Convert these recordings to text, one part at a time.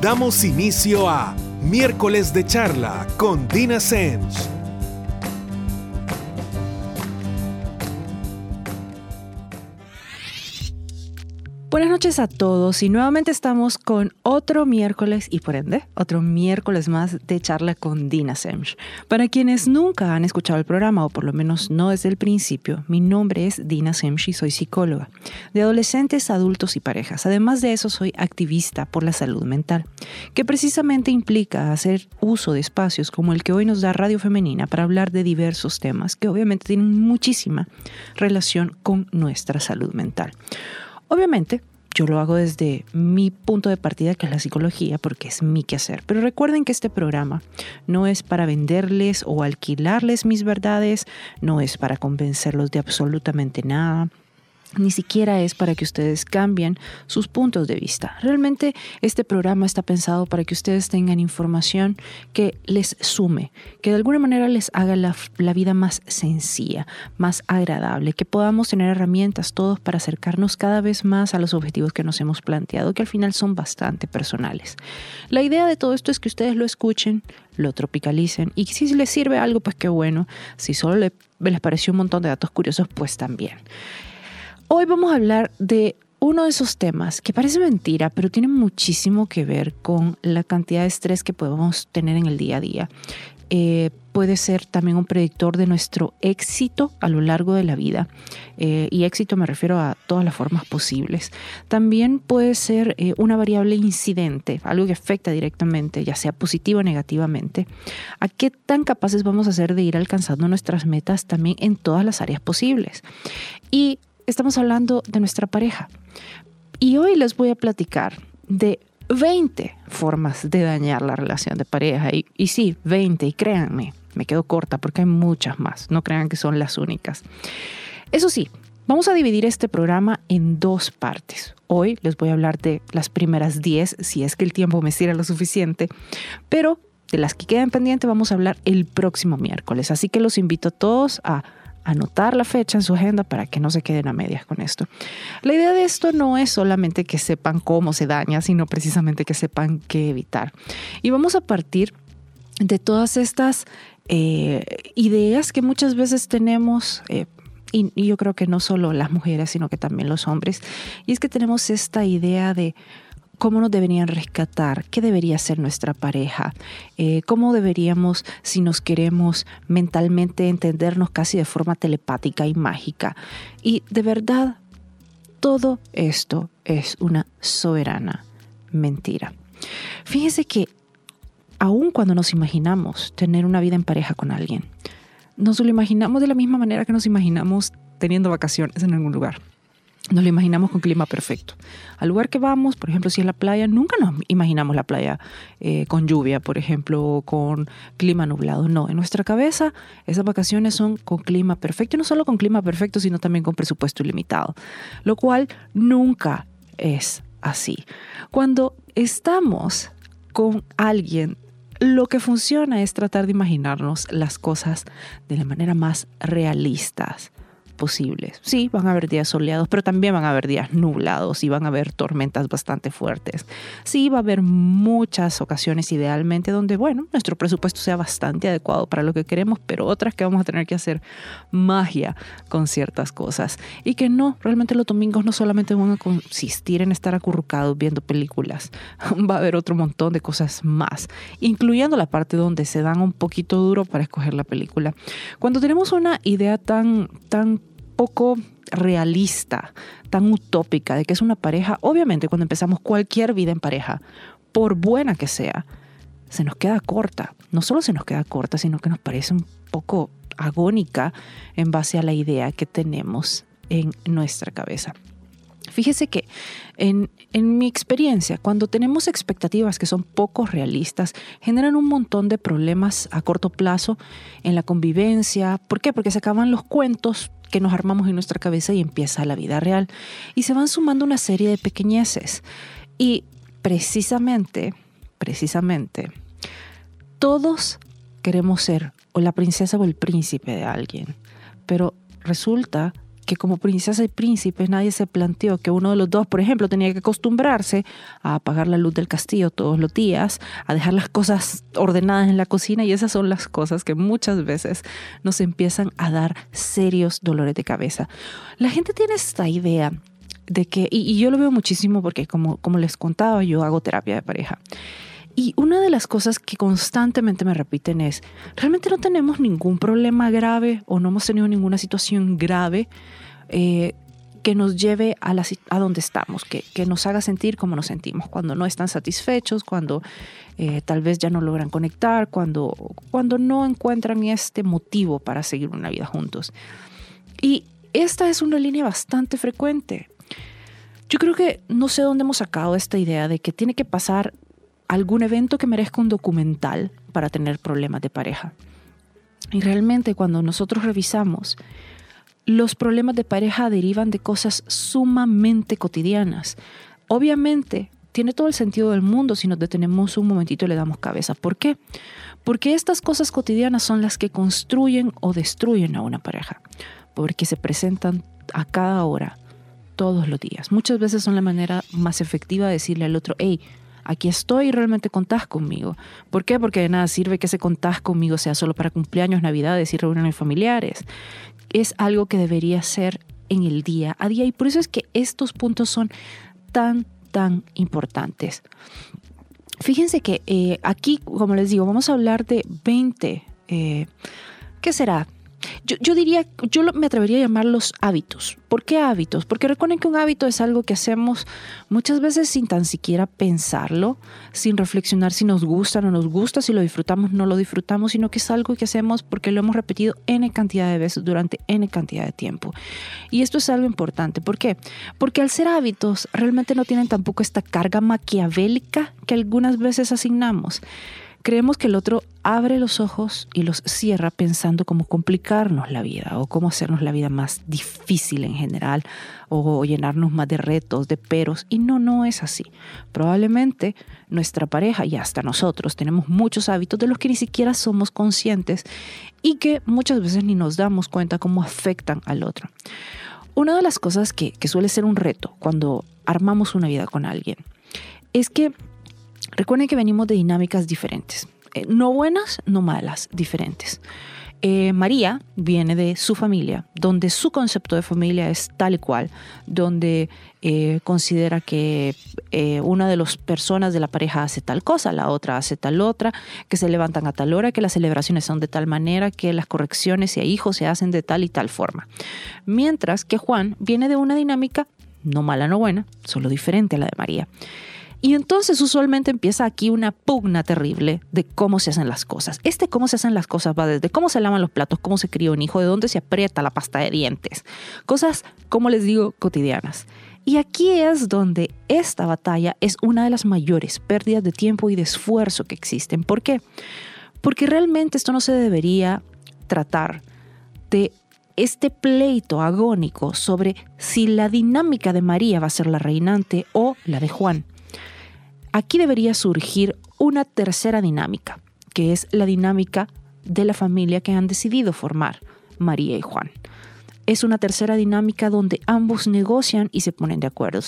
Damos inicio a Miércoles de Charla con Dina Sens. Buenas noches a todos y nuevamente estamos con otro miércoles y por ende otro miércoles más de charla con Dina Semch. Para quienes nunca han escuchado el programa o por lo menos no desde el principio, mi nombre es Dina Semch y soy psicóloga de adolescentes, adultos y parejas. Además de eso soy activista por la salud mental, que precisamente implica hacer uso de espacios como el que hoy nos da Radio Femenina para hablar de diversos temas que obviamente tienen muchísima relación con nuestra salud mental. Obviamente, yo lo hago desde mi punto de partida, que es la psicología, porque es mi quehacer. Pero recuerden que este programa no es para venderles o alquilarles mis verdades, no es para convencerlos de absolutamente nada ni siquiera es para que ustedes cambien sus puntos de vista. Realmente este programa está pensado para que ustedes tengan información que les sume, que de alguna manera les haga la, vida más sencilla, más agradable, que podamos tener herramientas todos para acercarnos cada vez más a los objetivos que nos hemos planteado, que al final son bastante personales. La idea de todo esto es que ustedes lo escuchen, lo tropicalicen y si les sirve algo, pues qué bueno. Si solo les pareció un montón de datos curiosos, pues también. Hoy vamos a hablar de uno de esos temas que parece mentira, pero tiene muchísimo que ver con la cantidad de estrés que podemos tener en el día a día. Eh, puede ser también un predictor de nuestro éxito a lo largo de la vida. Eh, y éxito me refiero a todas las formas posibles. También puede ser eh, una variable incidente, algo que afecta directamente, ya sea positivo o negativamente, a qué tan capaces vamos a ser de ir alcanzando nuestras metas también en todas las áreas posibles. Y estamos hablando de nuestra pareja. Y hoy les voy a platicar de 20 formas de dañar la relación de pareja. Y, y, sí, 20, y créanme, me quedo corta porque hay muchas más, no crean que son las únicas. Eso sí, vamos a dividir este programa en dos partes. Hoy les voy a hablar de las primeras 10, si es que el tiempo me sirve lo suficiente, pero de las que quedan pendientes vamos a hablar el próximo miércoles. Así que los invito a todos a anotar la fecha en su agenda para que no se queden a medias con esto. La idea de esto no es solamente que sepan cómo se daña, sino precisamente que sepan qué evitar. Y vamos a partir de todas estas eh, ideas que muchas veces tenemos. Eh, y, y yo creo que no solo las mujeres, sino que también los hombres. Y es que tenemos esta idea de cómo nos deberían rescatar, qué debería ser nuestra pareja, eh, cómo deberíamos, si nos queremos mentalmente entendernos casi de forma telepática y mágica. Y de verdad, todo esto es una soberana mentira. Fíjense que aun cuando nos imaginamos tener una vida en pareja con alguien, nos lo imaginamos de la misma manera que nos imaginamos teniendo vacaciones en algún lugar nos lo imaginamos con clima perfecto. Al lugar que vamos, por ejemplo, si es la playa, nunca nos imaginamos la playa eh, con lluvia, por ejemplo, con clima nublado. No, en nuestra cabeza esas vacaciones son con clima perfecto, y no solo con clima perfecto, sino también con presupuesto ilimitado, lo cual nunca es así. Cuando estamos con alguien lo que funciona es tratar de imaginarnos las cosas de la manera más realistas posibles. Sí, van a haber días soleados, pero también van a haber días nublados y van a haber tormentas bastante fuertes. Sí, va a haber muchas ocasiones idealmente donde, bueno, nuestro presupuesto sea bastante adecuado para lo que queremos, pero otras que vamos a tener que hacer magia con ciertas cosas. Y que no, realmente los domingos no solamente van a consistir en estar acurrucados viendo películas, va a haber otro montón de cosas más, incluyendo la parte donde se dan un poquito duro para escoger la película. Cuando tenemos una idea tan, tan poco realista, tan utópica de que es una pareja, obviamente cuando empezamos cualquier vida en pareja, por buena que sea, se nos queda corta. No solo se nos queda corta, sino que nos parece un poco agónica en base a la idea que tenemos en nuestra cabeza. Fíjese que en, mi experiencia, cuando tenemos expectativas que son poco realistas, generan un montón de problemas a corto plazo en la convivencia. ¿Por qué? Porque se acaban los cuentos que nos armamos en nuestra cabeza y empieza la vida real. Y se van sumando una serie de pequeñeces. Y precisamente, precisamente, todos queremos ser o la princesa o el príncipe de alguien. Pero resulta que como princesa y príncipe nadie se planteó que uno de los dos, por ejemplo, tenía que acostumbrarse a apagar la luz del castillo todos los días, a dejar las cosas ordenadas en la cocina y esas son las cosas que muchas veces nos empiezan a dar serios dolores de cabeza. La gente tiene esta idea de que, y, yo lo veo muchísimo porque como, como les contaba, yo hago terapia de pareja. Y una de las cosas que constantemente me repiten es, realmente no tenemos ningún problema grave o no hemos tenido ninguna situación grave eh, que nos lleve a, donde estamos, que, que, nos haga sentir como nos sentimos, cuando no están satisfechos, cuando eh, tal vez ya no logran conectar, cuando, cuando no encuentran este motivo para seguir una vida juntos. Y esta es una línea bastante frecuente. Yo creo que no sé dónde hemos sacado esta idea de que tiene que pasar algún evento que merezca un documental para tener problemas de pareja. Y realmente cuando nosotros revisamos, los problemas de pareja derivan de cosas sumamente cotidianas. Obviamente, tiene todo el sentido del mundo si nos detenemos un momentito y le damos cabeza. ¿Por qué? Porque estas cosas cotidianas son las que construyen o destruyen a una pareja, porque se presentan a cada hora, todos los días. Muchas veces son la manera más efectiva de decirle al otro, hey, aquí estoy y realmente contás conmigo. ¿Por qué? Porque de nada sirve que ese contás conmigo sea solo para cumpleaños, navidades y reuniones familiares. Es algo que debería ser en el día a día y por eso es que estos puntos son tan, tan importantes. Fíjense que eh, aquí, como les digo, vamos a hablar de 20, eh, ¿qué será? Yo, diría, yo me atrevería a llamar los hábitos. ¿Por qué hábitos? Porque recuerden que un hábito es algo que hacemos muchas veces sin tan siquiera pensarlo, sin reflexionar si nos gusta o no nos gusta, si lo disfrutamos o no lo disfrutamos, sino que es algo que hacemos porque lo hemos repetido n cantidad de veces durante n cantidad de tiempo. Y esto es algo importante. ¿Por qué? Porque al ser hábitos realmente no tienen tampoco esta carga maquiavélica que algunas veces asignamos. Creemos que el otro abre los ojos y los cierra pensando cómo complicarnos la vida o cómo hacernos la vida más difícil en general o llenarnos más de retos, de peros. Y no, no es así. Probablemente nuestra pareja y hasta nosotros tenemos muchos hábitos de los que ni siquiera somos conscientes y que muchas veces ni nos damos cuenta cómo afectan al otro. Una de las cosas que, que suele ser un reto cuando armamos una vida con alguien es que Recuerden que venimos de dinámicas diferentes, eh, no buenas, no malas, diferentes. Eh, María viene de su familia, donde su concepto de familia es tal y cual, donde eh, considera que una de las personas de la pareja hace tal cosa, la otra hace tal otra, que se levantan a tal hora, que las celebraciones son de tal manera, que las correcciones y hijos se hacen de tal y tal forma. Mientras que Juan viene de una dinámica no mala, no buena, solo diferente a la de María. Y entonces usualmente empieza aquí una pugna terrible de cómo se hacen las cosas. Este cómo se hacen las cosas va desde cómo se lavan los platos, cómo se cría un hijo, de dónde se aprieta la pasta de dientes. Cosas, como les digo, cotidianas. Y aquí es donde esta batalla es una de las mayores pérdidas de tiempo y de esfuerzo que existen. ¿Por qué? Porque realmente esto no se debería tratar de este pleito agónico sobre si la dinámica de María va a ser la reinante o la de Juan. Aquí debería surgir una tercera dinámica, que es la dinámica de la familia que han decidido formar María y Juan. Es una tercera dinámica donde ambos negocian y se ponen de acuerdo.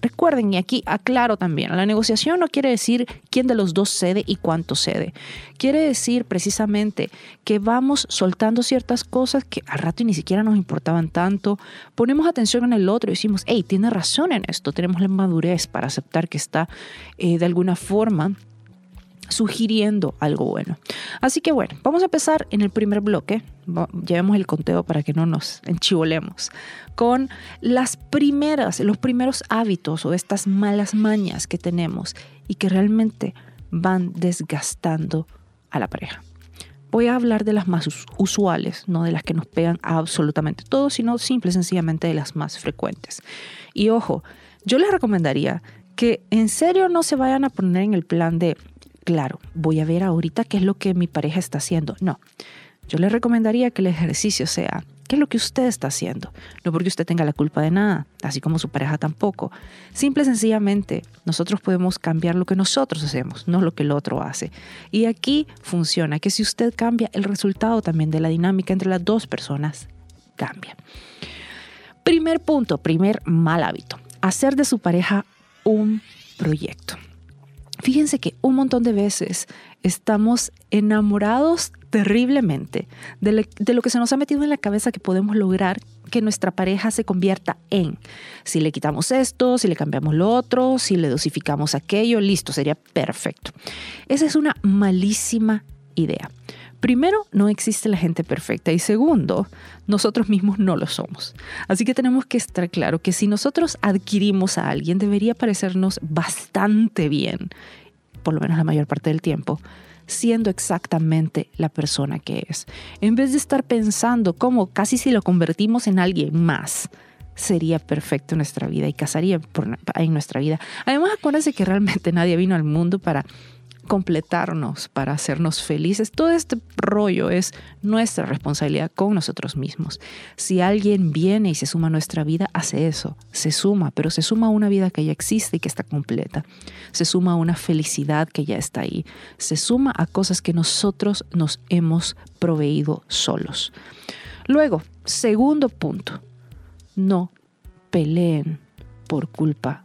Recuerden, y aquí aclaro también, la negociación no quiere decir quién de los dos cede y cuánto cede. Quiere decir precisamente que vamos soltando ciertas cosas que al rato ni siquiera nos importaban tanto, ponemos atención en el otro y decimos, hey, tiene razón en esto, tenemos la madurez para aceptar que está eh, de alguna forma sugiriendo algo bueno. Así que bueno, vamos a empezar en el primer bloque. Llevemos el conteo para que no nos enchivolemos. Con las primeras, los primeros hábitos o estas malas mañas que tenemos y que realmente van desgastando a la pareja. Voy a hablar de las más usuales, no de las que nos pegan absolutamente todo, sino simple sencillamente de las más frecuentes. Y ojo, yo les recomendaría que en serio no se vayan a poner en el plan de claro, voy a ver ahorita qué es lo que mi pareja está haciendo. No, yo le recomendaría que el ejercicio sea, ¿qué es lo que usted está haciendo? No porque usted tenga la culpa de nada, así como su pareja tampoco. Simple y sencillamente, nosotros podemos cambiar lo que nosotros hacemos, no lo que el otro hace. Y aquí funciona que si usted cambia, el resultado también de la dinámica entre las dos personas cambia. Primer punto, primer mal hábito, hacer de su pareja un proyecto. Fíjense que un montón de veces estamos enamorados terriblemente de, lo que se nos ha metido en la cabeza que podemos lograr que nuestra pareja se convierta en. Si le quitamos esto, si le cambiamos lo otro, si le dosificamos aquello, listo, sería perfecto. Esa es una malísima idea. Primero, no existe la gente perfecta y segundo, nosotros mismos no lo somos. Así que tenemos que estar claro que si nosotros adquirimos a alguien, debería parecernos bastante bien, por lo menos la mayor parte del tiempo, siendo exactamente la persona que es. En vez de estar pensando cómo casi si lo convertimos en alguien más, sería perfecto nuestra vida y casaría en nuestra vida. Además, acuérdense que realmente nadie vino al mundo para completarnos, para hacernos felices. Todo este rollo es nuestra responsabilidad con nosotros mismos. Si alguien viene y se suma a nuestra vida, hace eso, se suma, pero se suma a una vida que ya existe y que está completa. Se suma a una felicidad que ya está ahí. Se suma a cosas que nosotros nos hemos proveído solos. Luego, segundo punto, no peleen por culpa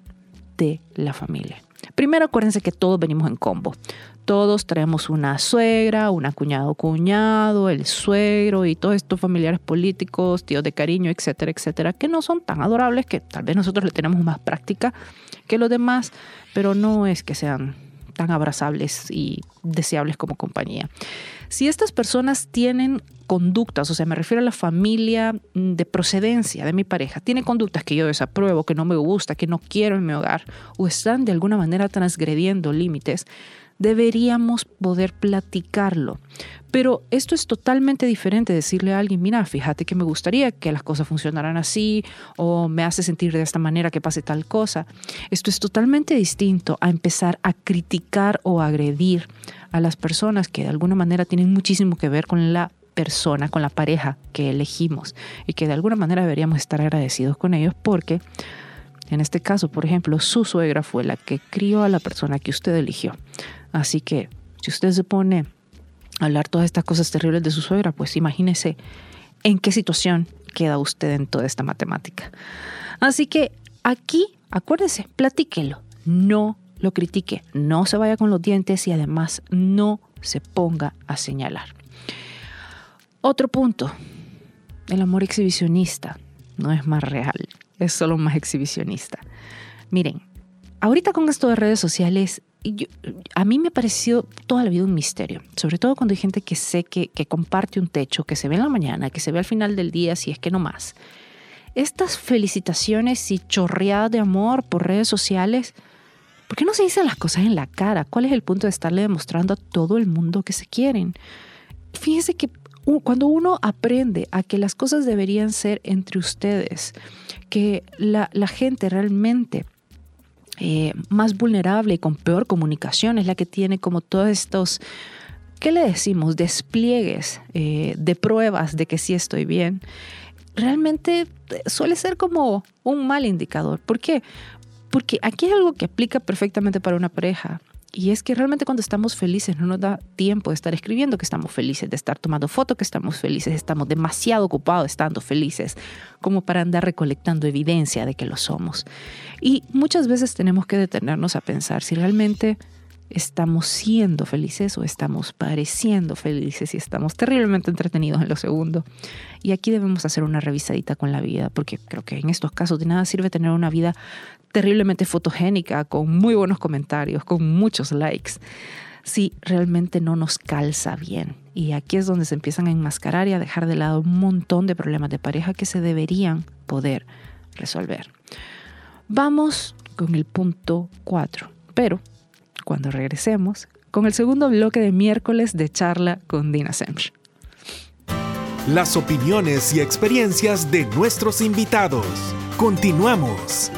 de la familia. Primero acuérdense que todos venimos en combo. Todos traemos una suegra, una cuñado cuñado, el suegro y todos estos familiares políticos, tíos de cariño, etcétera, etcétera, que no son tan adorables, que tal vez nosotros le tenemos más práctica que los demás, pero no es que sean tan abrazables y deseables como compañía. Si estas personas tienen conductas, o sea, me refiero a la familia mm, de procedencia de mi pareja, tiene conductas que yo desapruebo, que no me gusta, que no quiero en mi hogar, o están de alguna manera transgrediendo límites, deberíamos poder platicarlo. Pero esto es totalmente diferente decirle a alguien, mira, fíjate que me gustaría que las cosas funcionaran así o me hace sentir de esta manera que pase tal cosa. Esto es totalmente distinto a empezar a criticar o agredir a las personas que de alguna manera tienen muchísimo que ver con la persona, con la pareja que elegimos y que de alguna manera deberíamos estar agradecidos con ellos porque en este caso, por ejemplo, su suegra fue la que crió a la persona que usted eligió. Así que si usted se pone a hablar todas estas cosas terribles de su suegra, pues imagínese en qué situación queda usted en toda esta matemática. Así que aquí, acuérdese, platíquelo, no lo critique, no se vaya con los dientes y además no se ponga a señalar. Otro punto, el amor exhibicionista no es más real, es solo más exhibicionista. Miren, ahorita con esto de redes sociales a mí me ha parecido toda la vida un misterio, sobre todo cuando hay gente que sé que, que comparte un techo, que se ve en la mañana, que se ve al final del día, si es que no más. Estas felicitaciones y chorreadas de amor por redes sociales, ¿por qué no se dicen las cosas en la cara? ¿Cuál es el punto de estarle demostrando a todo el mundo que se quieren? Fíjense que cuando uno aprende a que las cosas deberían ser entre ustedes, que la, gente realmente eh, más vulnerable y con peor comunicación es la que tiene como todos estos, ¿qué le decimos? Despliegues eh, de pruebas de que sí estoy bien. Realmente suele ser como un mal indicador. ¿Por qué? Porque aquí hay algo que aplica perfectamente para una pareja. Y es que realmente cuando estamos felices no nos da tiempo de estar escribiendo que estamos felices, de estar tomando fotos que estamos felices, estamos demasiado ocupados estando felices como para andar recolectando evidencia de que lo somos. Y muchas veces tenemos que detenernos a pensar si realmente estamos siendo felices o estamos pareciendo felices y estamos terriblemente entretenidos en lo segundo. Y aquí debemos hacer una revisadita con la vida, porque creo que en estos casos de nada sirve tener una vida terriblemente fotogénica, con muy buenos comentarios, con muchos likes, si realmente no nos calza bien. Y aquí es donde se empiezan a enmascarar y a dejar de lado un montón de problemas de pareja que se deberían poder resolver. Vamos con el punto 4, pero cuando regresemos con el segundo bloque de miércoles de charla con Dina Semch. Las opiniones y experiencias de nuestros invitados. Continuamos.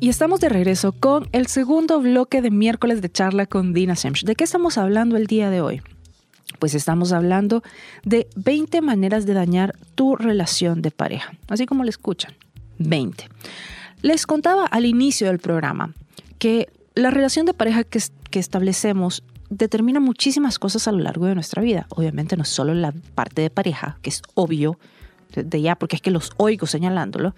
Y estamos de regreso con el segundo bloque de miércoles de charla con Dina Semch. ¿De qué estamos hablando el día de hoy? Pues estamos hablando de 20 maneras de dañar tu relación de pareja, así como le escuchan. 20. Les contaba al inicio del programa que la relación de pareja que, establecemos determina muchísimas cosas a lo largo de nuestra vida. Obviamente no solo la parte de pareja, que es obvio de ya, porque es que los oigo señalándolo,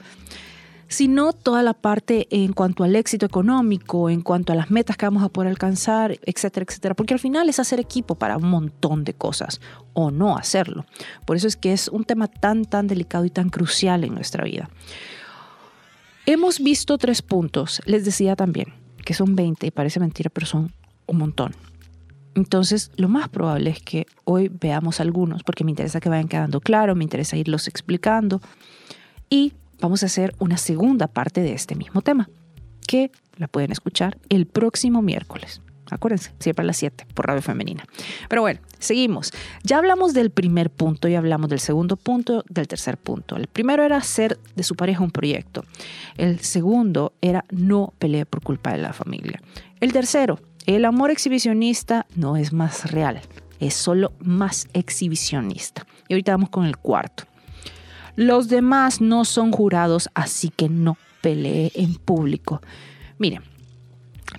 sino toda la parte en cuanto al éxito económico, en cuanto a las metas que vamos a poder alcanzar, etcétera, etcétera. Porque al final es hacer equipo para un montón de cosas o no hacerlo. Por eso es que es un tema tan, tan delicado y tan crucial en nuestra vida. Hemos visto tres puntos, les decía también, que son 20 y parece mentira, pero son un montón. Entonces, lo más probable es que hoy veamos algunos, porque me interesa que vayan quedando claros, me interesa irlos explicando. Y vamos a hacer una segunda parte de este mismo tema, que la pueden escuchar el próximo miércoles. Acuérdense, siempre a las 7 por Radio Femenina. Pero bueno, seguimos. Ya hablamos del primer punto y hablamos del segundo punto, del tercer punto. El primero era hacer de su pareja un proyecto. El segundo era no pelear por culpa de la familia. El tercero, el amor exhibicionista no es más real, es solo más exhibicionista. Y ahorita vamos con el cuarto. Los demás no son jurados, así que no pelee en público. Miren,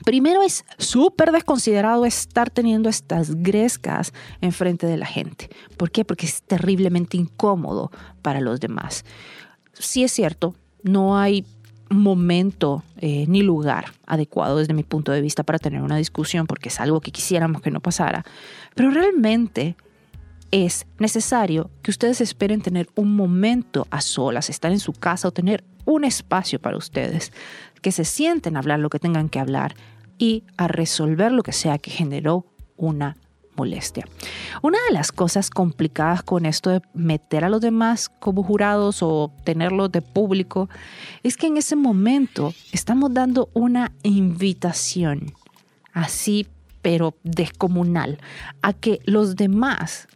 primero es súper desconsiderado estar teniendo estas grescas enfrente de la gente. ¿Por qué? Porque es terriblemente incómodo para los demás. Sí es cierto, no hay momento eh, ni lugar adecuado desde mi punto de vista para tener una discusión, porque es algo que quisiéramos que no pasara. Pero realmente es necesario que ustedes esperen tener un momento a solas, estar en su casa o tener un espacio para ustedes, que se sienten a hablar lo que tengan que hablar y a resolver lo que sea que generó una molestia. Una de las cosas complicadas con esto de meter a los demás como jurados o tenerlos de público es que en ese momento estamos dando una invitación así pero descomunal a que los demás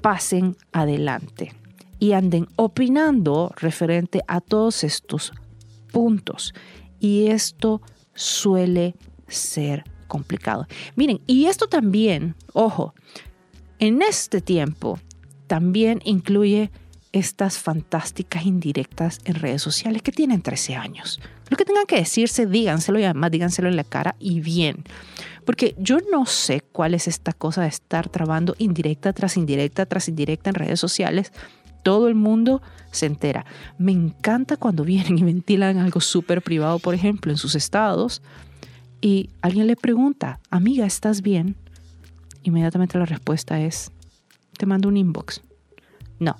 pasen adelante y anden opinando referente a todos estos puntos. Y esto suele ser complicado. Miren, y esto también, ojo, en este tiempo también incluye estas fantásticas indirectas en redes sociales que tienen 13 años. Lo que tengan que decirse, díganselo y además díganselo en la cara y bien. Porque yo no sé cuál es esta cosa de estar trabando indirecta tras indirecta tras indirecta en redes sociales. Todo el mundo se entera. Me encanta cuando vienen y ventilan algo súper privado, por ejemplo, en sus estados, y alguien le pregunta, amiga, ¿estás bien? Inmediatamente la respuesta es, te mando un inbox. No,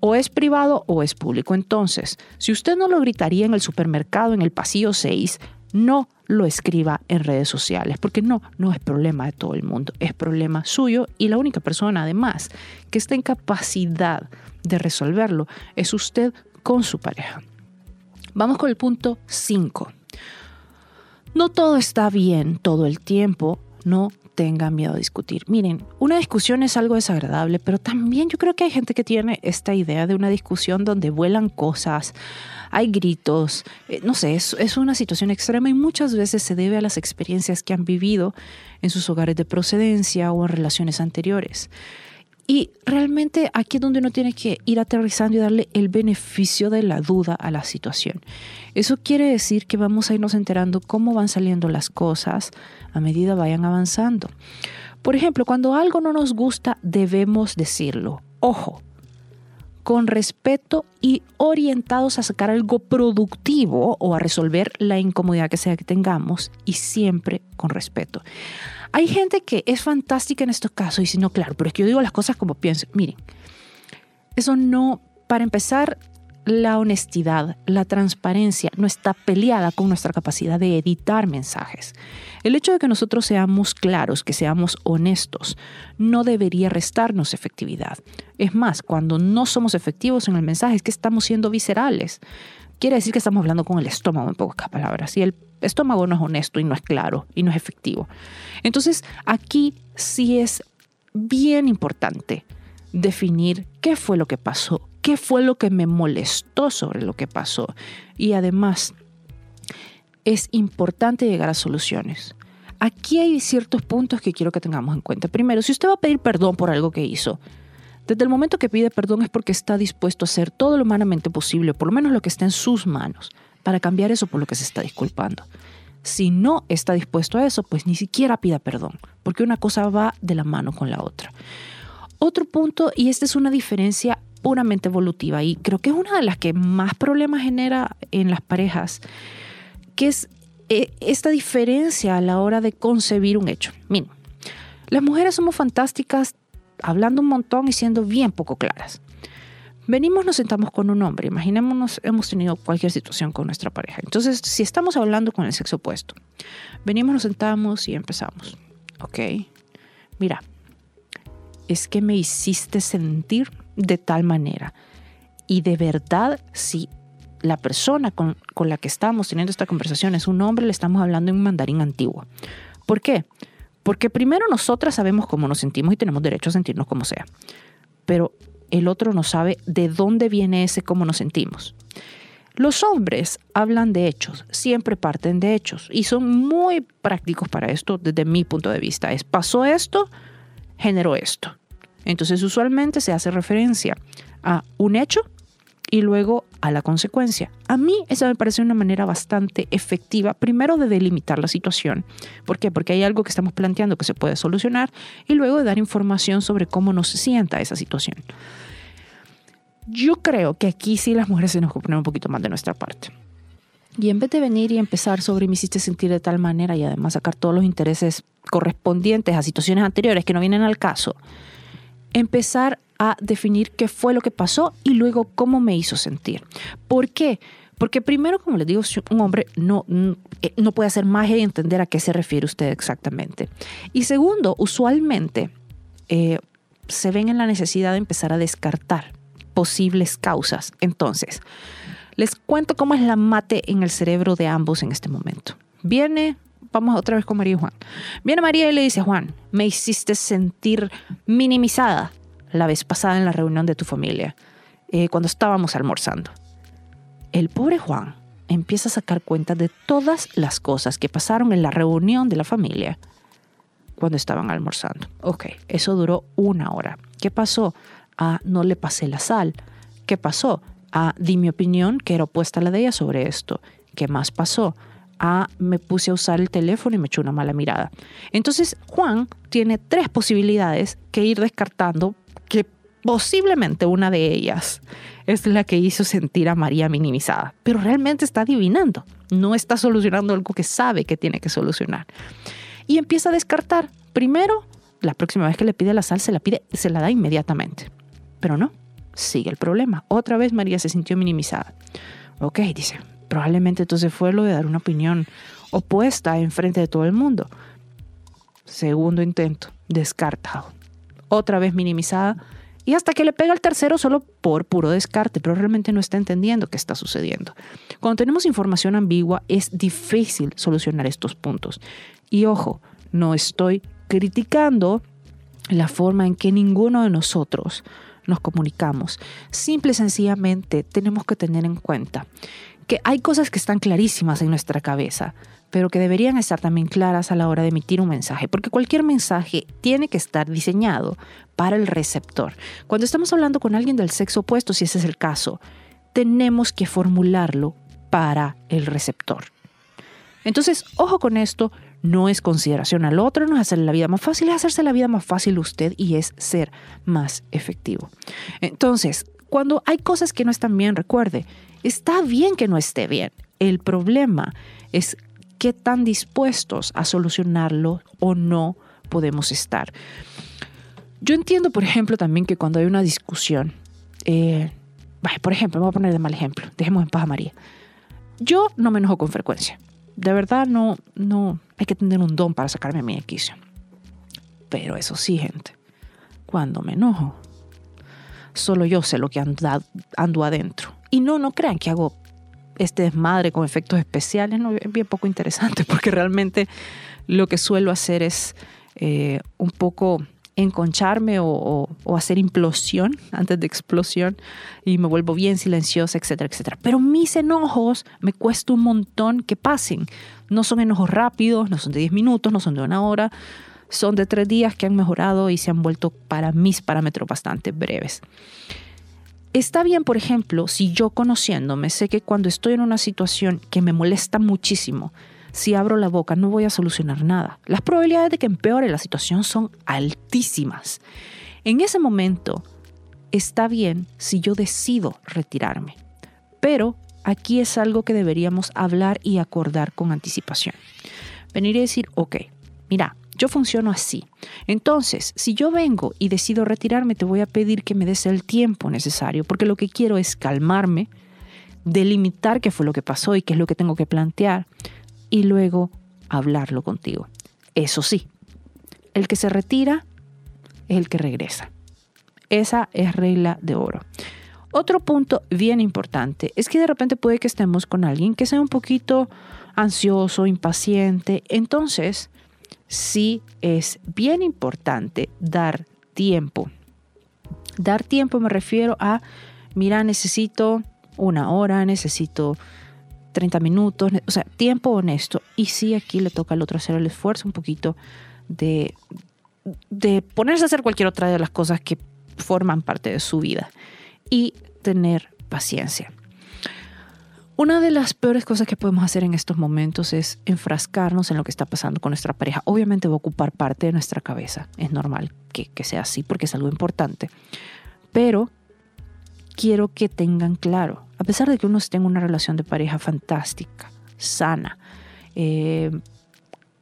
o es privado o es público. Entonces, si usted no lo gritaría en el supermercado, en el pasillo 6, no lo escriba en redes sociales, porque no, no es problema de todo el mundo, es problema suyo y la única persona además que está en capacidad de resolverlo es usted con su pareja. Vamos con el punto 5. No todo está bien todo el tiempo, no tenga miedo a discutir. Miren, una discusión es algo desagradable, pero también yo creo que hay gente que tiene esta idea de una discusión donde vuelan cosas, hay gritos, eh, no sé, es, es una situación extrema y muchas veces se debe a las experiencias que han vivido en sus hogares de procedencia o en relaciones anteriores. Y realmente aquí es donde uno tiene que ir aterrizando y darle el beneficio de la duda a la situación. Eso quiere decir que vamos a irnos enterando cómo van saliendo las cosas a medida vayan avanzando. Por ejemplo, cuando algo no nos gusta, debemos decirlo. Ojo, con respeto y orientados a sacar algo productivo o a resolver la incomodidad que sea que tengamos y siempre con respeto. Hay gente que es fantástica en estos casos y si no, claro, pero es que yo digo las cosas como pienso. Miren, eso no, para empezar, la honestidad, la transparencia no está peleada con nuestra capacidad de editar mensajes. El hecho de que nosotros seamos claros, que seamos honestos, no debería restarnos efectividad. Es más, cuando no somos efectivos en el mensaje es que estamos siendo viscerales. Quiere decir que estamos hablando con el estómago en pocas palabras. Y el estómago no es honesto y no es claro y no es efectivo. Entonces, aquí sí es bien importante definir qué fue lo que pasó, qué fue lo que me molestó sobre lo que pasó. Y además, es importante llegar a soluciones. Aquí hay ciertos puntos que quiero que tengamos en cuenta. Primero, si usted va a pedir perdón por algo que hizo, desde el momento que pide perdón es porque está dispuesto a hacer todo lo humanamente posible, por lo menos lo que está en sus manos, para cambiar eso por lo que se está disculpando. Si no está dispuesto a eso, pues ni siquiera pida perdón, porque una cosa va de la mano con la otra. Otro punto, y esta es una diferencia puramente evolutiva, y creo que es una de las que más problemas genera en las parejas, que es eh, esta diferencia a la hora de concebir un hecho. Miren, las mujeres somos fantásticas hablando un montón y siendo bien poco claras. Venimos, nos sentamos con un hombre, imaginémonos, hemos tenido cualquier situación con nuestra pareja. Entonces, si estamos hablando con el sexo opuesto, venimos, nos sentamos y empezamos. Ok, mira, es que me hiciste sentir de tal manera. Y de verdad, si la persona con, con la que estamos teniendo esta conversación es un hombre, le estamos hablando en mandarín antiguo. ¿Por qué? Porque primero nosotras sabemos cómo nos sentimos y tenemos derecho a sentirnos como sea. Pero el otro no sabe de dónde viene ese cómo nos sentimos. Los hombres hablan de hechos, siempre parten de hechos y son muy prácticos para esto desde mi punto de vista. Es pasó esto, generó esto. Entonces usualmente se hace referencia a un hecho y luego a la consecuencia. A mí esa me parece una manera bastante efectiva, primero de delimitar la situación. ¿Por qué? Porque hay algo que estamos planteando que se puede solucionar y luego de dar información sobre cómo nos sienta esa situación. Yo creo que aquí sí las mujeres se nos poner un poquito más de nuestra parte. Y en vez de venir y empezar sobre me hiciste sentir de tal manera y además sacar todos los intereses correspondientes a situaciones anteriores que no vienen al caso, empezar a definir qué fue lo que pasó y luego cómo me hizo sentir. ¿Por qué? Porque primero, como les digo, un hombre no, eh, no puede hacer magia y entender a qué se refiere usted exactamente. Y segundo, usualmente eh, se ven en la necesidad de empezar a descartar posibles causas. Entonces, les cuento cómo es la mate en el cerebro de ambos en este momento. Viene, vamos otra vez con María y Juan. Viene María y le dice, Juan, me hiciste sentir minimizada la vez pasada en la reunión de tu familia, eh, cuando estábamos almorzando. El pobre Juan empieza a sacar cuenta de todas las cosas que pasaron en la reunión de la familia cuando estaban almorzando. Ok, eso duró una hora. ¿Qué pasó? Ah, no le pasé la sal. ¿Qué pasó? Ah, di mi opinión que era opuesta a la de ella sobre esto. ¿Qué más pasó? Ah, me puse a usar el teléfono y me echó una mala mirada. Entonces, Juan tiene tres posibilidades que ir descartando que posiblemente una de ellas es la que hizo sentir a María minimizada, pero realmente está adivinando, no está solucionando algo que sabe que tiene que solucionar. Y empieza a descartar. Primero, la próxima vez que le pide la sal, se la pide, se la da inmediatamente. Pero no, sigue el problema. Otra vez María se sintió minimizada. Ok, dice, probablemente entonces fue lo de dar una opinión opuesta en frente de todo el mundo. Segundo intento, descartado otra vez minimizada, y hasta que le pega al tercero solo por puro descarte, pero realmente no está entendiendo qué está sucediendo. Cuando tenemos información ambigua es difícil solucionar estos puntos. Y ojo, no estoy criticando la forma en que ninguno de nosotros nos comunicamos. Simple y sencillamente tenemos que tener en cuenta que hay cosas que están clarísimas en nuestra cabeza, pero que deberían estar también claras a la hora de emitir un mensaje, porque cualquier mensaje tiene que estar diseñado para el receptor. Cuando estamos hablando con alguien del sexo opuesto, si ese es el caso, tenemos que formularlo para el receptor. Entonces, ojo con esto, no es consideración al otro, no es hacerle la vida más fácil, es hacerse la vida más fácil usted y es ser más efectivo. Entonces, cuando hay cosas que no están bien, recuerde, está bien que no esté bien. El problema es qué tan dispuestos a solucionarlo o no podemos estar. Yo entiendo, por ejemplo, también que cuando hay una discusión, eh, por ejemplo, voy a poner de mal ejemplo, dejemos en paz a María. Yo no me enojo con frecuencia. De verdad, no, no, hay que tener un don para sacarme mi quicio. Pero eso sí, gente, cuando me enojo, solo yo sé lo que ando, adentro. Y no, no crean que hago este desmadre con efectos especiales, es bien poco interesante porque realmente lo que suelo hacer es eh, un poco enconcharme o, hacer implosión antes de explosión y me vuelvo bien silenciosa, etcétera, etcétera. Pero mis enojos me cuesta un montón que pasen. No son enojos rápidos, no son de 10 minutos, no son de una hora, son de tres días que han mejorado y se han vuelto para mis parámetros bastante breves. Está bien, por ejemplo, si yo conociéndome sé que cuando estoy en una situación que me molesta muchísimo, si abro la boca no voy a solucionar nada. Las probabilidades de que empeore la situación son altísimas. En ese momento está bien si yo decido retirarme, pero aquí es algo que deberíamos hablar y acordar con anticipación. Venir y decir, ok, mira, yo funciono así. Entonces, si yo vengo y decido retirarme, te voy a pedir que me des el tiempo necesario, porque lo que quiero es calmarme, delimitar qué fue lo que pasó y qué es lo que tengo que plantear, y luego hablarlo contigo. Eso sí, el que se retira es el que regresa. Esa es regla de oro. Otro punto bien importante es que de repente puede que estemos con alguien que sea un poquito ansioso, impaciente. Entonces, sí es bien importante dar tiempo. Dar tiempo me refiero a, mira, necesito una hora, necesito 30 minutos, o sea, tiempo honesto. Y sí, aquí le toca al otro hacer el esfuerzo un poquito de, de ponerse a hacer cualquier otra de las cosas que forman parte de su vida y tener paciencia. Una de las peores cosas que podemos hacer en estos momentos es enfrascarnos en lo que está pasando con nuestra pareja. Obviamente va a ocupar parte de nuestra cabeza. Es normal que, que sea así porque es algo importante. Pero quiero que tengan claro, a pesar de que uno tenga una relación de pareja fantástica, sana, eh,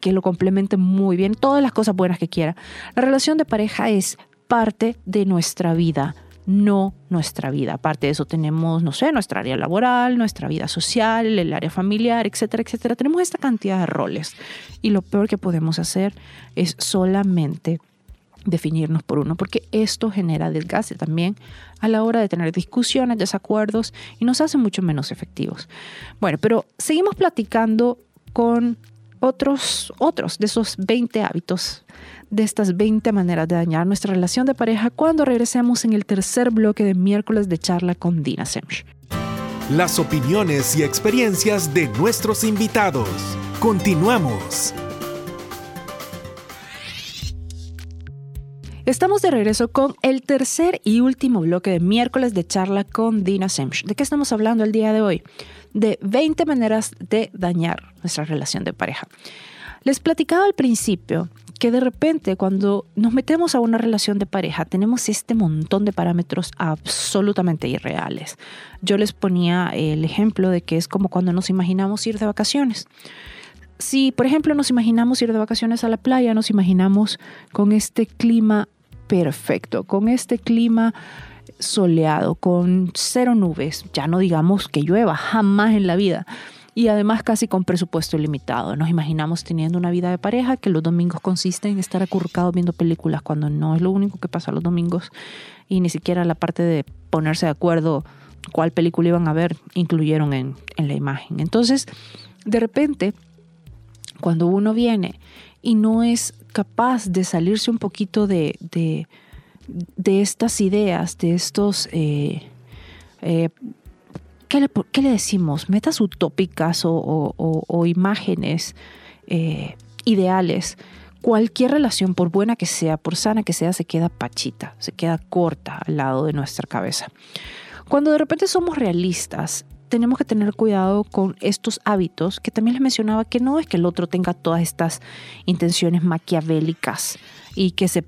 que lo complemente muy bien, todas las cosas buenas que quiera, la relación de pareja es parte de nuestra vida no nuestra vida. Aparte de eso tenemos, no sé, nuestra área laboral, nuestra vida social, el área familiar, etcétera, etcétera. Tenemos esta cantidad de roles y lo peor que podemos hacer es solamente definirnos por uno, porque esto genera desgaste también a la hora de tener discusiones, desacuerdos y nos hace mucho menos efectivos. Bueno, pero seguimos platicando con otros, otros de esos 20 hábitos de estas 20 maneras de dañar nuestra relación de pareja cuando regresemos en el tercer bloque de miércoles de charla con Dina Semch. Las opiniones y experiencias de nuestros invitados. Continuamos. Estamos de regreso con el tercer y último bloque de miércoles de charla con Dina Semch. ¿De qué estamos hablando el día de hoy? De 20 maneras de dañar nuestra relación de pareja. Les platicaba al principio que de repente cuando nos metemos a una relación de pareja tenemos este montón de parámetros absolutamente irreales. Yo les ponía el ejemplo de que es como cuando nos imaginamos ir de vacaciones. Si, por ejemplo, nos imaginamos ir de vacaciones a la playa, nos imaginamos con este clima perfecto, con este clima soleado, con cero nubes, ya no digamos que llueva, jamás en la vida y además casi con presupuesto limitado. Nos imaginamos teniendo una vida de pareja que los domingos consiste en estar acurrucados viendo películas cuando no es lo único que pasa los domingos y ni siquiera la parte de ponerse de acuerdo cuál película iban a ver incluyeron en, la imagen. Entonces, de repente, cuando uno viene y no es capaz de salirse un poquito de, de, estas ideas, de estos eh, eh, ¿qué le, decimos? Metas utópicas o, imágenes eh, ideales. Cualquier relación, por buena que sea, por sana que sea, se queda pachita, se queda corta al lado de nuestra cabeza. Cuando de repente somos realistas, tenemos que tener cuidado con estos hábitos que también les mencionaba que no es que el otro tenga todas estas intenciones maquiavélicas y que se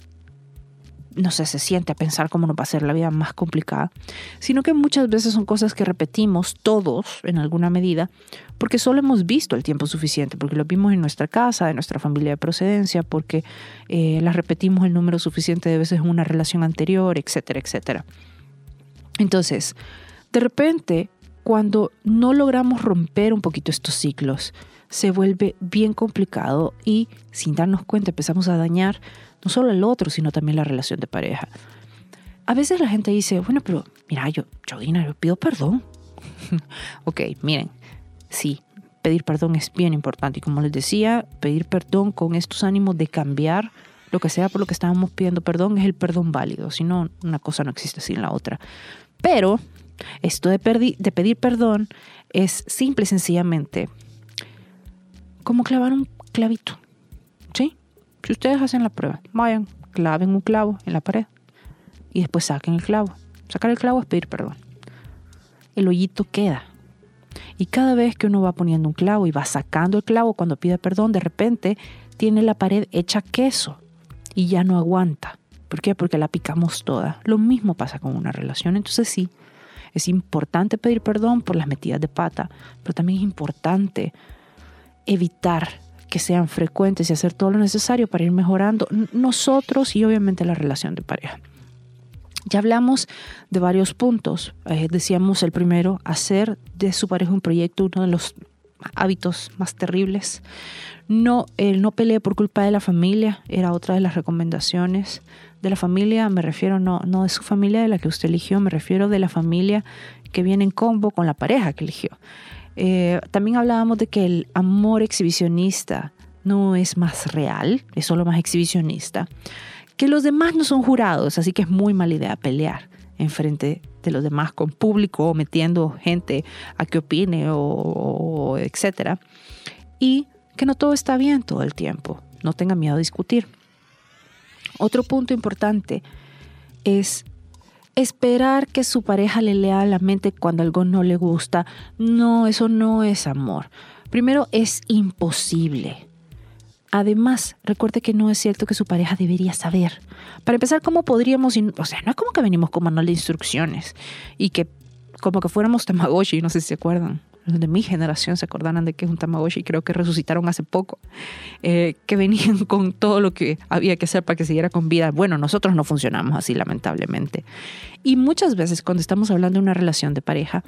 no sé, se siente a pensar cómo nos va a ser la vida más complicada, sino que muchas veces son cosas que repetimos todos en alguna medida, porque solo hemos visto el tiempo suficiente, porque lo vimos en nuestra casa, en nuestra familia de procedencia, porque eh, las repetimos el número suficiente de veces en una relación anterior, etcétera, etcétera. Entonces, de repente, cuando no logramos romper un poquito estos ciclos, se vuelve bien complicado y sin darnos cuenta empezamos a dañar no solo el otro, sino también la relación de pareja. A veces la gente dice, bueno, pero mira, yo, yo, yo pido perdón. ok, miren, sí, pedir perdón es bien importante. Y como les decía, pedir perdón con estos ánimos de cambiar lo que sea por lo que estábamos pidiendo perdón es el perdón válido. Si no, una cosa no existe sin la otra. Pero esto de, pedir perdón es simple y sencillamente como clavar un clavito. Si ustedes hacen la prueba, vayan, claven un clavo en la pared y después saquen el clavo. Sacar el clavo es pedir perdón. El hoyito queda. Y cada vez que uno va poniendo un clavo y va sacando el clavo cuando pide perdón, de repente tiene la pared hecha queso y ya no aguanta. ¿Por qué? Porque la picamos toda. Lo mismo pasa con una relación. Entonces sí, es importante pedir perdón por las metidas de pata, pero también es importante evitar que sean frecuentes y hacer todo lo necesario para ir mejorando nosotros y obviamente la relación de pareja. Ya hablamos de varios puntos. Eh, decíamos el primero, hacer de su pareja un proyecto uno de los hábitos más terribles. No, el no pelee por culpa de la familia era otra de las recomendaciones. De la familia me refiero no, no de su familia de la que usted eligió, me refiero de la familia que viene en combo con la pareja que eligió. Eh, también hablábamos de que el amor exhibicionista no es más real, es solo más exhibicionista. Que los demás no son jurados, así que es muy mala idea pelear en frente de los demás con público o metiendo gente a que opine o, o etcétera. Y que no todo está bien todo el tiempo. No tenga miedo a discutir. Otro punto importante es esperar que su pareja le lea la mente cuando algo no le gusta. No, eso no es amor. Primero, es imposible. Además, recuerde que no es cierto que su pareja debería saber. Para empezar, ¿cómo podríamos, o sea, no es como que venimos con manual de instrucciones y que como que fuéramos Tamagotchi, no sé si se acuerdan de mi generación se acordarán de que es un Tamagotchi, creo que resucitaron hace poco, eh, que venían con todo lo que había que hacer para que siguiera con vida. Bueno, nosotros no funcionamos así, lamentablemente. Y muchas veces cuando estamos hablando de una relación de pareja,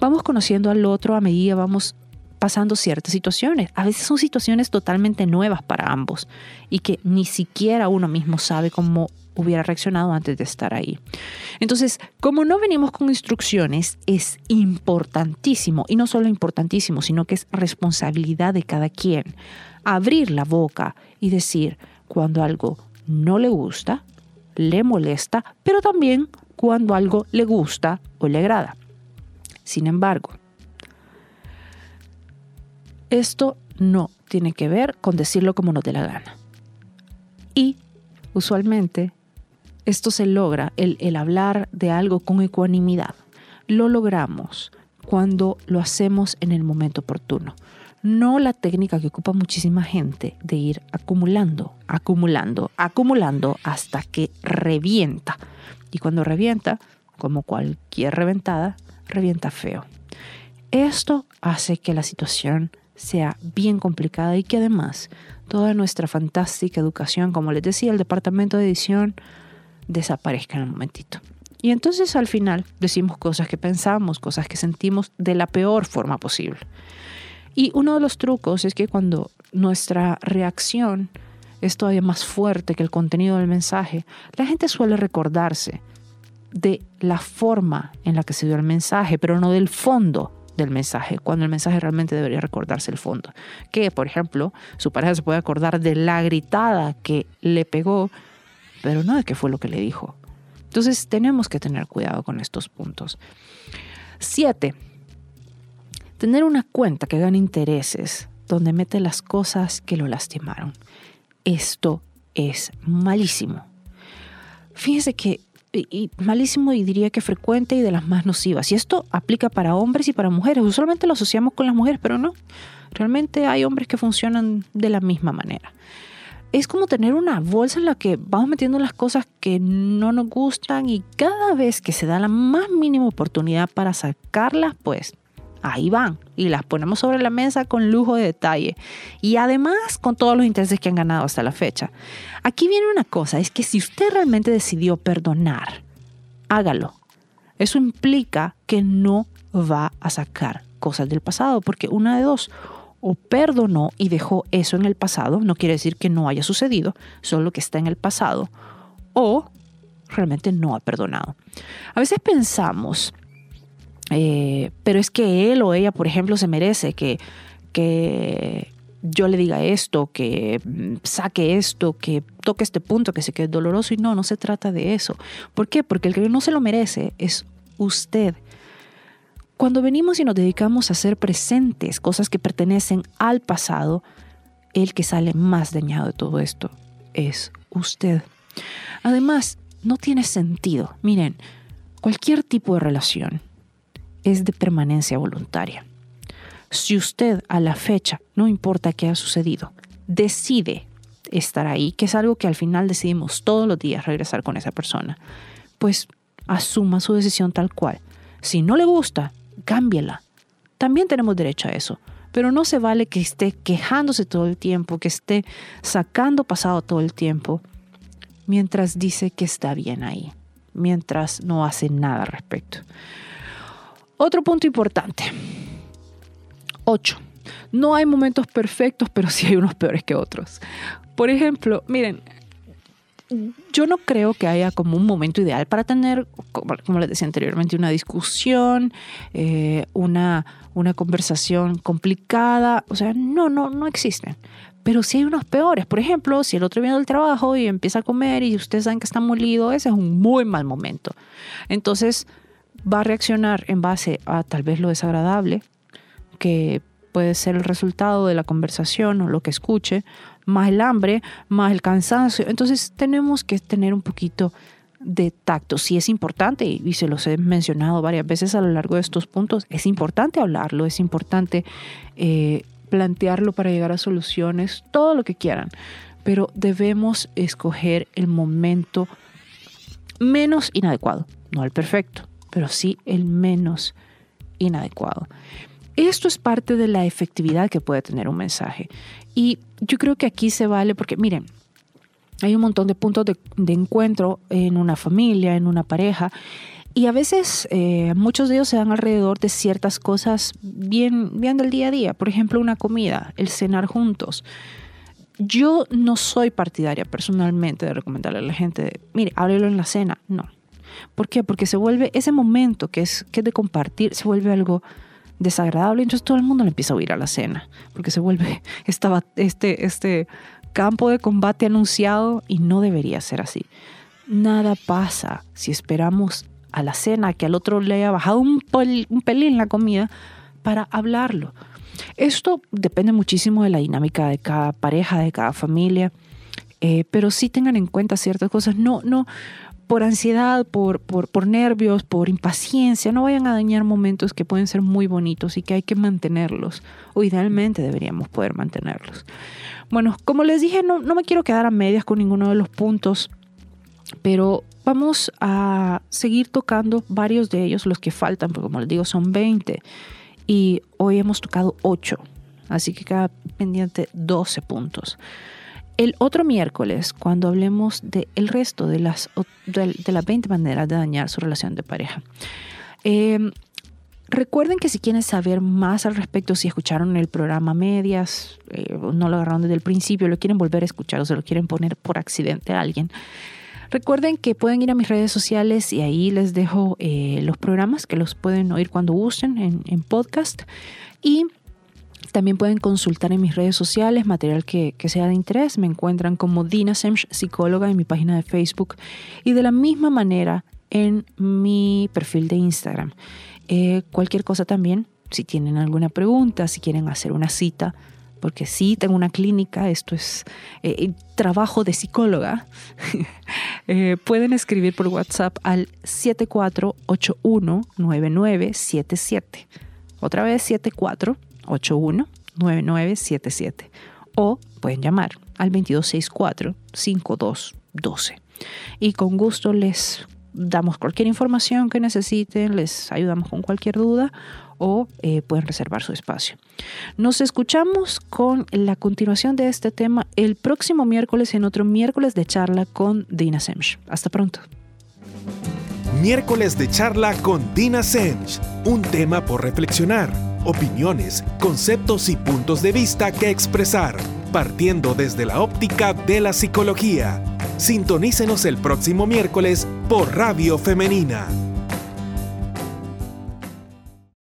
vamos conociendo al otro a medida vamos pasando ciertas situaciones. A veces son situaciones totalmente nuevas para ambos y que ni siquiera uno mismo sabe cómo hubiera reaccionado antes de estar ahí. Entonces, como no venimos con instrucciones, es importantísimo, y no solo importantísimo, sino que es responsabilidad de cada quien, abrir la boca y decir cuando algo no le gusta, le molesta, pero también cuando algo le gusta o le agrada. Sin embargo, esto no tiene que ver con decirlo como nos dé la gana. Y usualmente esto se logra, el, hablar de algo con ecuanimidad. Lo logramos cuando lo hacemos en el momento oportuno. No la técnica que ocupa muchísima gente de ir acumulando, acumulando, acumulando hasta que revienta. Y cuando revienta, como cualquier reventada, revienta feo. Esto hace que la situación sea bien complicada y que además toda nuestra fantástica educación, como les decía, el departamento de edición desaparezca en un momentito. Y entonces al final decimos cosas que pensamos, cosas que sentimos de la peor forma posible. Y uno de los trucos es que cuando nuestra reacción es todavía más fuerte que el contenido del mensaje, la gente suele recordarse de la forma en la que se dio el mensaje, pero no del fondo del mensaje, cuando el mensaje realmente debería recordarse el fondo. Que, por ejemplo, su pareja se puede acordar de la gritada que le pegó, pero no de qué fue lo que le dijo. Entonces tenemos que tener cuidado con estos puntos. Siete, tener una cuenta que gane intereses donde mete las cosas que lo lastimaron. Esto es malísimo. Fíjense que malísimo y diría que frecuente y de las más nocivas. Y esto aplica para hombres y para mujeres. Usualmente lo asociamos con las mujeres, pero no. Realmente hay hombres que funcionan de la misma manera. Es como tener una bolsa en la que vamos metiendo las cosas que no nos gustan y cada vez que se da la más mínima oportunidad para sacarlas, pues ahí van y las ponemos sobre la mesa con lujo de detalle y además con todos los intereses que han ganado hasta la fecha. Aquí viene una cosa, es que si usted realmente decidió perdonar, hágalo. Eso implica que no va a sacar cosas del pasado, porque una de dos, o perdonó y dejó eso en el pasado, no quiere decir que no haya sucedido, solo que está en el pasado, o realmente no ha perdonado. A veces pensamos eh, pero es que él o ella, por ejemplo, se merece que, que yo le diga esto, que saque esto, que toque este punto, que se quede doloroso. Y no, no se trata de eso. ¿Por qué? Porque el que no se lo merece es usted. Cuando venimos y nos dedicamos a ser presentes, cosas que pertenecen al pasado, el que sale más dañado de todo esto es usted. Además, no tiene sentido. Miren, cualquier tipo de relación, es de permanencia voluntaria. Si usted a la fecha, no importa qué ha sucedido, decide estar ahí, que es algo que al final decidimos todos los días regresar con esa persona, pues asuma su decisión tal cual. Si no le gusta, cámbiela. También tenemos derecho a eso. Pero no se vale que esté quejándose todo el tiempo, que esté sacando pasado todo el tiempo, mientras dice que está bien ahí, mientras no hace nada al respecto. Otro punto importante. 8. No hay momentos perfectos, pero sí hay unos peores que otros. Por ejemplo, miren, yo no creo que haya como un momento ideal para tener, como, les decía anteriormente, una discusión, eh, una, una conversación complicada. O sea, no, no, no existen. Pero sí hay unos peores. Por ejemplo, si el otro viene del trabajo y empieza a comer y ustedes saben que está molido, ese es un muy mal momento. Entonces, va a reaccionar en base a tal vez lo desagradable, que puede ser el resultado de la conversación o lo que escuche, más el hambre, más el cansancio. Entonces tenemos que tener un poquito de tacto. Sí es importante, y se los he mencionado varias veces a lo largo de estos puntos, es importante hablarlo, es importante eh, plantearlo para llegar a soluciones, todo lo que quieran, pero debemos escoger el momento menos inadecuado, no el perfecto, pero sí el menos inadecuado. Esto es parte de la efectividad que puede tener un mensaje. Y yo creo que aquí se vale porque, miren, hay un montón de puntos de, encuentro en una familia, en una pareja, y a veces eh, muchos de ellos se dan alrededor de ciertas cosas bien, bien del día a día. Por ejemplo, una comida, el cenar juntos. Yo no soy partidaria personalmente de recomendarle a la gente, mire, háblelo en la cena. No. ¿Por qué? Porque se vuelve ese momento que es, que es de compartir, se vuelve algo desagradable, entonces todo el mundo le empieza a huir a la cena, porque se vuelve estaba este, este campo de combate anunciado y no debería ser así. Nada pasa si esperamos a la cena que al otro le haya bajado un, un pelín la comida para hablarlo. Esto depende muchísimo de la dinámica de cada pareja, de cada familia, eh, pero sí tengan en cuenta ciertas cosas. No, no, por ansiedad, por, por, nervios, por impaciencia, no vayan a dañar momentos que pueden ser muy bonitos y que hay que mantenerlos, o idealmente deberíamos poder mantenerlos. Bueno, como les dije, no, no me quiero quedar a medias con ninguno de los puntos, pero vamos a seguir tocando varios de ellos, los que faltan, porque como les digo, son 20, y hoy hemos tocado 8, así que queda pendiente 12 puntos. El otro miércoles, cuando hablemos del el resto de las, de, las 20 maneras de dañar su relación de pareja. Em, recuerden que si quieren saber más al respecto, si escucharon el programa medias, eh, no lo agarraron desde el principio, lo quieren volver a escuchar o se lo quieren poner por accidente a alguien, Recuerden que pueden ir a mis redes sociales y ahí les dejo eh, los programas que los pueden oír cuando gusten en, en podcast. Y también pueden consultar en mis redes sociales material que, sea de interés. Me encuentran como Dina Semch, psicóloga, en mi página de Facebook y de la misma manera en mi perfil de Instagram. Eh, cualquier cosa también, si tienen alguna pregunta, si quieren hacer una cita, porque sí tengo una clínica, esto es eh, trabajo de psicóloga, eh, pueden escribir por WhatsApp al 74819977. Otra vez 74 819977 o pueden llamar al 2264-5212. Y con gusto les damos cualquier información que necesiten, les ayudamos con cualquier duda o eh, pueden reservar su espacio. Nos escuchamos con la continuación de este tema el próximo miércoles en otro miércoles de charla con Dina Semch. Hasta pronto. Miércoles de charla con Dina Semch, un tema por reflexionar opiniones, conceptos y puntos de vista que expresar, partiendo desde la óptica de la psicología. Sintonícenos el próximo miércoles por Radio Femenina